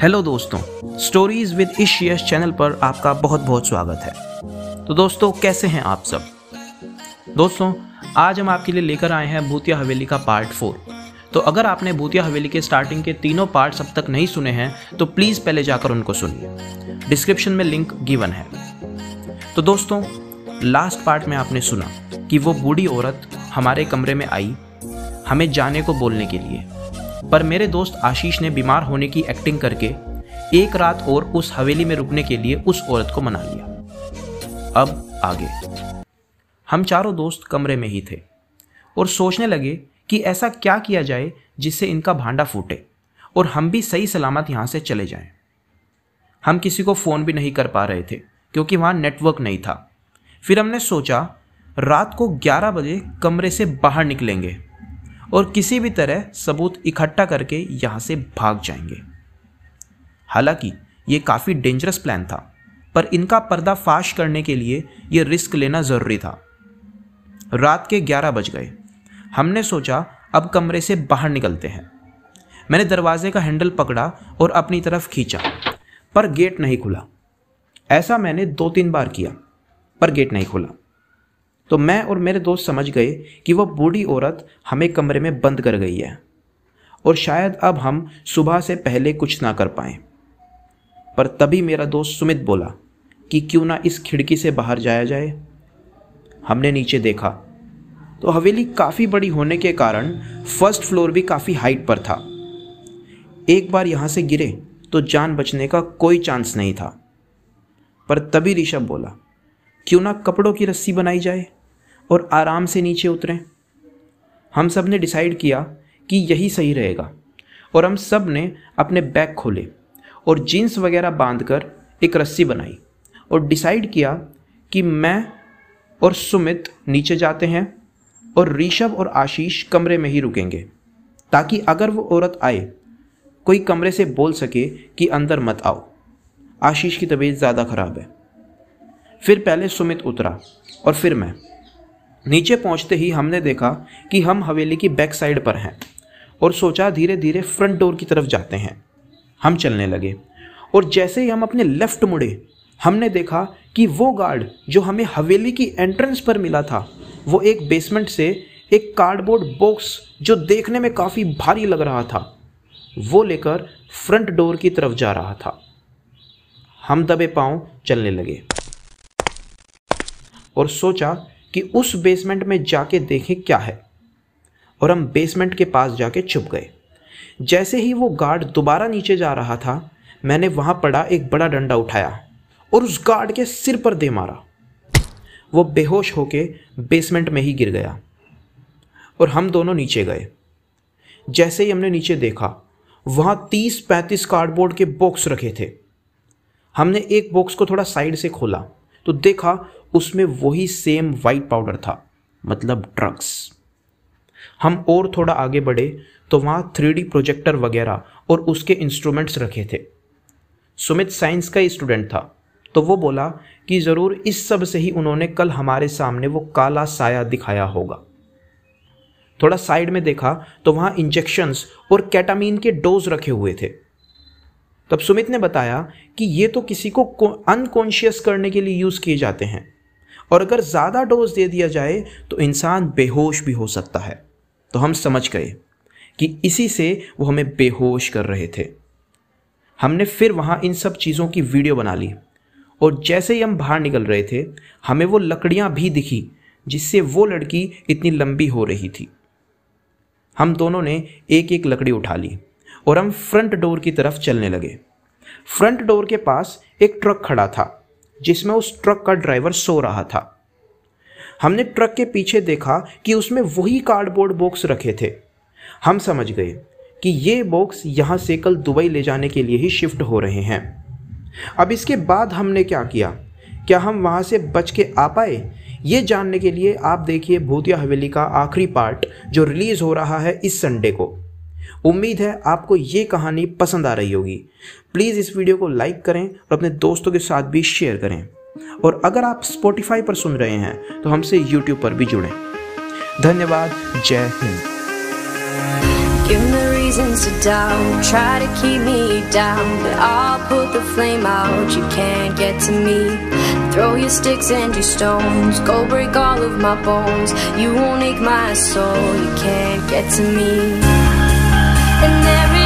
Hello दोस्तों stories with इशियस channel पर आपका बहुत बहुत स्वागत है। तो दोस्तों, कैसे हैं आप सब? दोस्तों, आज हम आपके लिए लेकर आए हैं भूतिया हवेली का पार्ट फोर तो अगर आपने भूतिया हवेली के स्टार्टिंग के तीनों पार्ट्स अब तक नहीं सुने हैं तो प्लीज़ पहले जाकर उनको सुनिए। डिस्क्रिप्शन में लिंक गिवन है। तो दोस्तों लास्ट पार्ट में आपने सुना कि वो बूढ़ी औरत हमारे कमरे में आई, हमें जाने को बोलने के लिए। पर मेरे दोस्त आशीष ने बीमार होने की एक्टिंग करके एक रात और उस हवेली में रुकने के लिए उस औरत को मना लिया। अब आगे। हम चारों दोस्त कमरे में ही थे और सोचने लगे कि ऐसा क्या किया जाए जिससे इनका भांडा फूटे और हम भी सही सलामत यहाँ से चले जाएँ। हम किसी को फ़ोन भी नहीं कर पा रहे थे, क्योंकि वहाँ नेटवर्क नहीं था। फिर हमने सोचा, रात को 11 बजे कमरे से बाहर निकलेंगे। और किसी भी तरह सबूत इकट्ठा करके यहाँ से भाग जाएँगे। हालाँकि, ये काफ़ी डेंजरस प्लान था, पर इनका पर्दा फाश करने के लिए ये रिस्क लेना ज़रूरी था। रात के 11 बज गए। हमने सोचा, अब कमरे से बाहर निकलते हैं। मैंने दरवाजे का हैंडल पकड़ा और अपनी तरफ़ खींचा, पर गेट नहीं खुला। ऐसा मैंने दो तीन बार किया, पर गेट नहीं खुला। तो मैं और मेरे दोस्त समझ गए कि वह बूढ़ी औरत हमें कमरे में बंद कर गई है और शायद अब हम सुबह से पहले कुछ ना कर पाए। पर तभी मेरा दोस्त सुमित बोला कि क्यों ना इस खिड़की से बाहर जाया जाए। हमने नीचे देखा। तो हवेली काफ़ी बड़ी होने के कारण फ़र्स्ट फ्लोर भी काफ़ी हाइट पर था। एक बार यहाँ से गिरे तो जान बचने का कोई चांस नहीं था। पर तभी ऋषभ बोला, क्यों ना कपड़ों की रस्सी बनाई जाए? और आराम से नीचे उतरें। हम सबने डिसाइड किया कि यही सही रहेगा और हम सबने अपने बैग खोले और जीन्स वगैरह बाँध कर एक रस्सी बनाई और डिसाइड किया कि मैं और सुमित नीचे जाते हैं और ऋषभ और आशीष कमरे में ही रुकेंगे ताकि अगर वो औरत आए, कोई कमरे से बोल सके कि अंदर मत आओ। आशीष की तबीयत ज़्यादा ख़राब है। फिर पहले सुमित उतरा और फिर मैं। नीचे पहुँचते ही हमने देखा कि हम हवेली की बैक साइड पर हैं और सोचा धीरे धीरे फ्रंट डोर की तरफ़ जाते हैं। हम चलने लगे और जैसे ही हम अपने लेफ़्ट मुड़े, हमने देखा कि वो गार्ड जो हमें हवेली की एंट्रेंस पर मिला था, वो एक बेसमेंट से एक कार्डबोर्ड बॉक्स जो देखने में काफ़ी भारी लग रहा था, वो लेकर फ्रंट डोर की तरफ़ जा रहा था। हम दबे पाँव चलने लगे और सोचा कि उस बेसमेंट में जाके देखें क्या है। और हम बेसमेंट के पास जाके छुप गए। जैसे ही वो गार्ड दोबारा नीचे जा रहा था, मैंने वहाँ पड़ा एक बड़ा डंडा उठाया और उस गार्ड के सिर पर दे मारा। वो बेहोश होके बेसमेंट में ही गिर गया और हम दोनों नीचे गए। जैसे ही हमने नीचे देखा, वहाँ तीस पैंतीस कार्डबोर्ड के बॉक्स रखे थे। हमने एक बॉक्स को थोड़ा साइड से खोला तो देखा उसमें वही सेम वाइट पाउडर था मतलब ड्रग्स हम और थोड़ा आगे बढ़े तो वहाँ थ्री प्रोजेक्टर वगैरह और उसके इंस्ट्रूमेंट्स रखे थे। सुमित साइंस का स्टूडेंट था तो वो बोला कि ज़रूर इस सबसे ही उन्होंने कल हमारे सामने वो काला साया दिखाया होगा। थोड़ा साइड में देखा तो वहाँ इंजेक्शंस और कैटामीन के डोज रखे हुए थे। तब सुमित ने बताया कि ये तो किसी को अनकॉन्शियस करने के लिए यूज़ किए जाते हैं। और अगर ज़्यादा डोज दे दिया जाए तो इंसान बेहोश भी हो सकता है। तो हम समझ गए कि इसी से वो हमें बेहोश कर रहे थे। हमने फिर वहाँ इन सब चीज़ों की वीडियो बना ली, और जैसे ही हम बाहर निकल रहे थे, हमें वो लकड़ियाँ भी दिखी, जिससे वो लड़की इतनी लंबी हो रही थी। हम दोनों ने एक एक लकड़ी उठा ली, और हम फ्रंट डोर की तरफ़ चलने लगे। फ्रंट डोर के पास एक ट्रक खड़ा था। जिसमें उस ट्रक का ड्राइवर सो रहा था। हमने ट्रक के पीछे देखा कि उसमें वही कार्डबोर्ड बॉक्स रखे थे। हम समझ गए कि ये बॉक्स यहाँ से कल दुबई ले जाने के लिए ही शिफ्ट हो रहे हैं। अब इसके बाद हमने क्या किया? क्या हम वहाँ से बच के आ पाए? ये जानने के लिए आप देखिए भूतिया हवेली का आखिरी पार्ट जो रिलीज़ हो रहा है इस संडे को। उम्मीद है आपको ये कहानी पसंद आ रही होगी प्लीज़ इस वीडियो को लाइक करें और अपने दोस्तों के साथ भी शेयर करें और अगर आप स्पॉटिफाई पर सुन रहे हैं तो हमसे यूट्यूब पर भी जुड़ें धन्यवाद जय Hind reasons to doubt, try to keep me down, but I'll put the flame out. You can't get to me. Throw your sticks and your stones, go break all of my bones. You won't ache my soul, you can't get to me. and every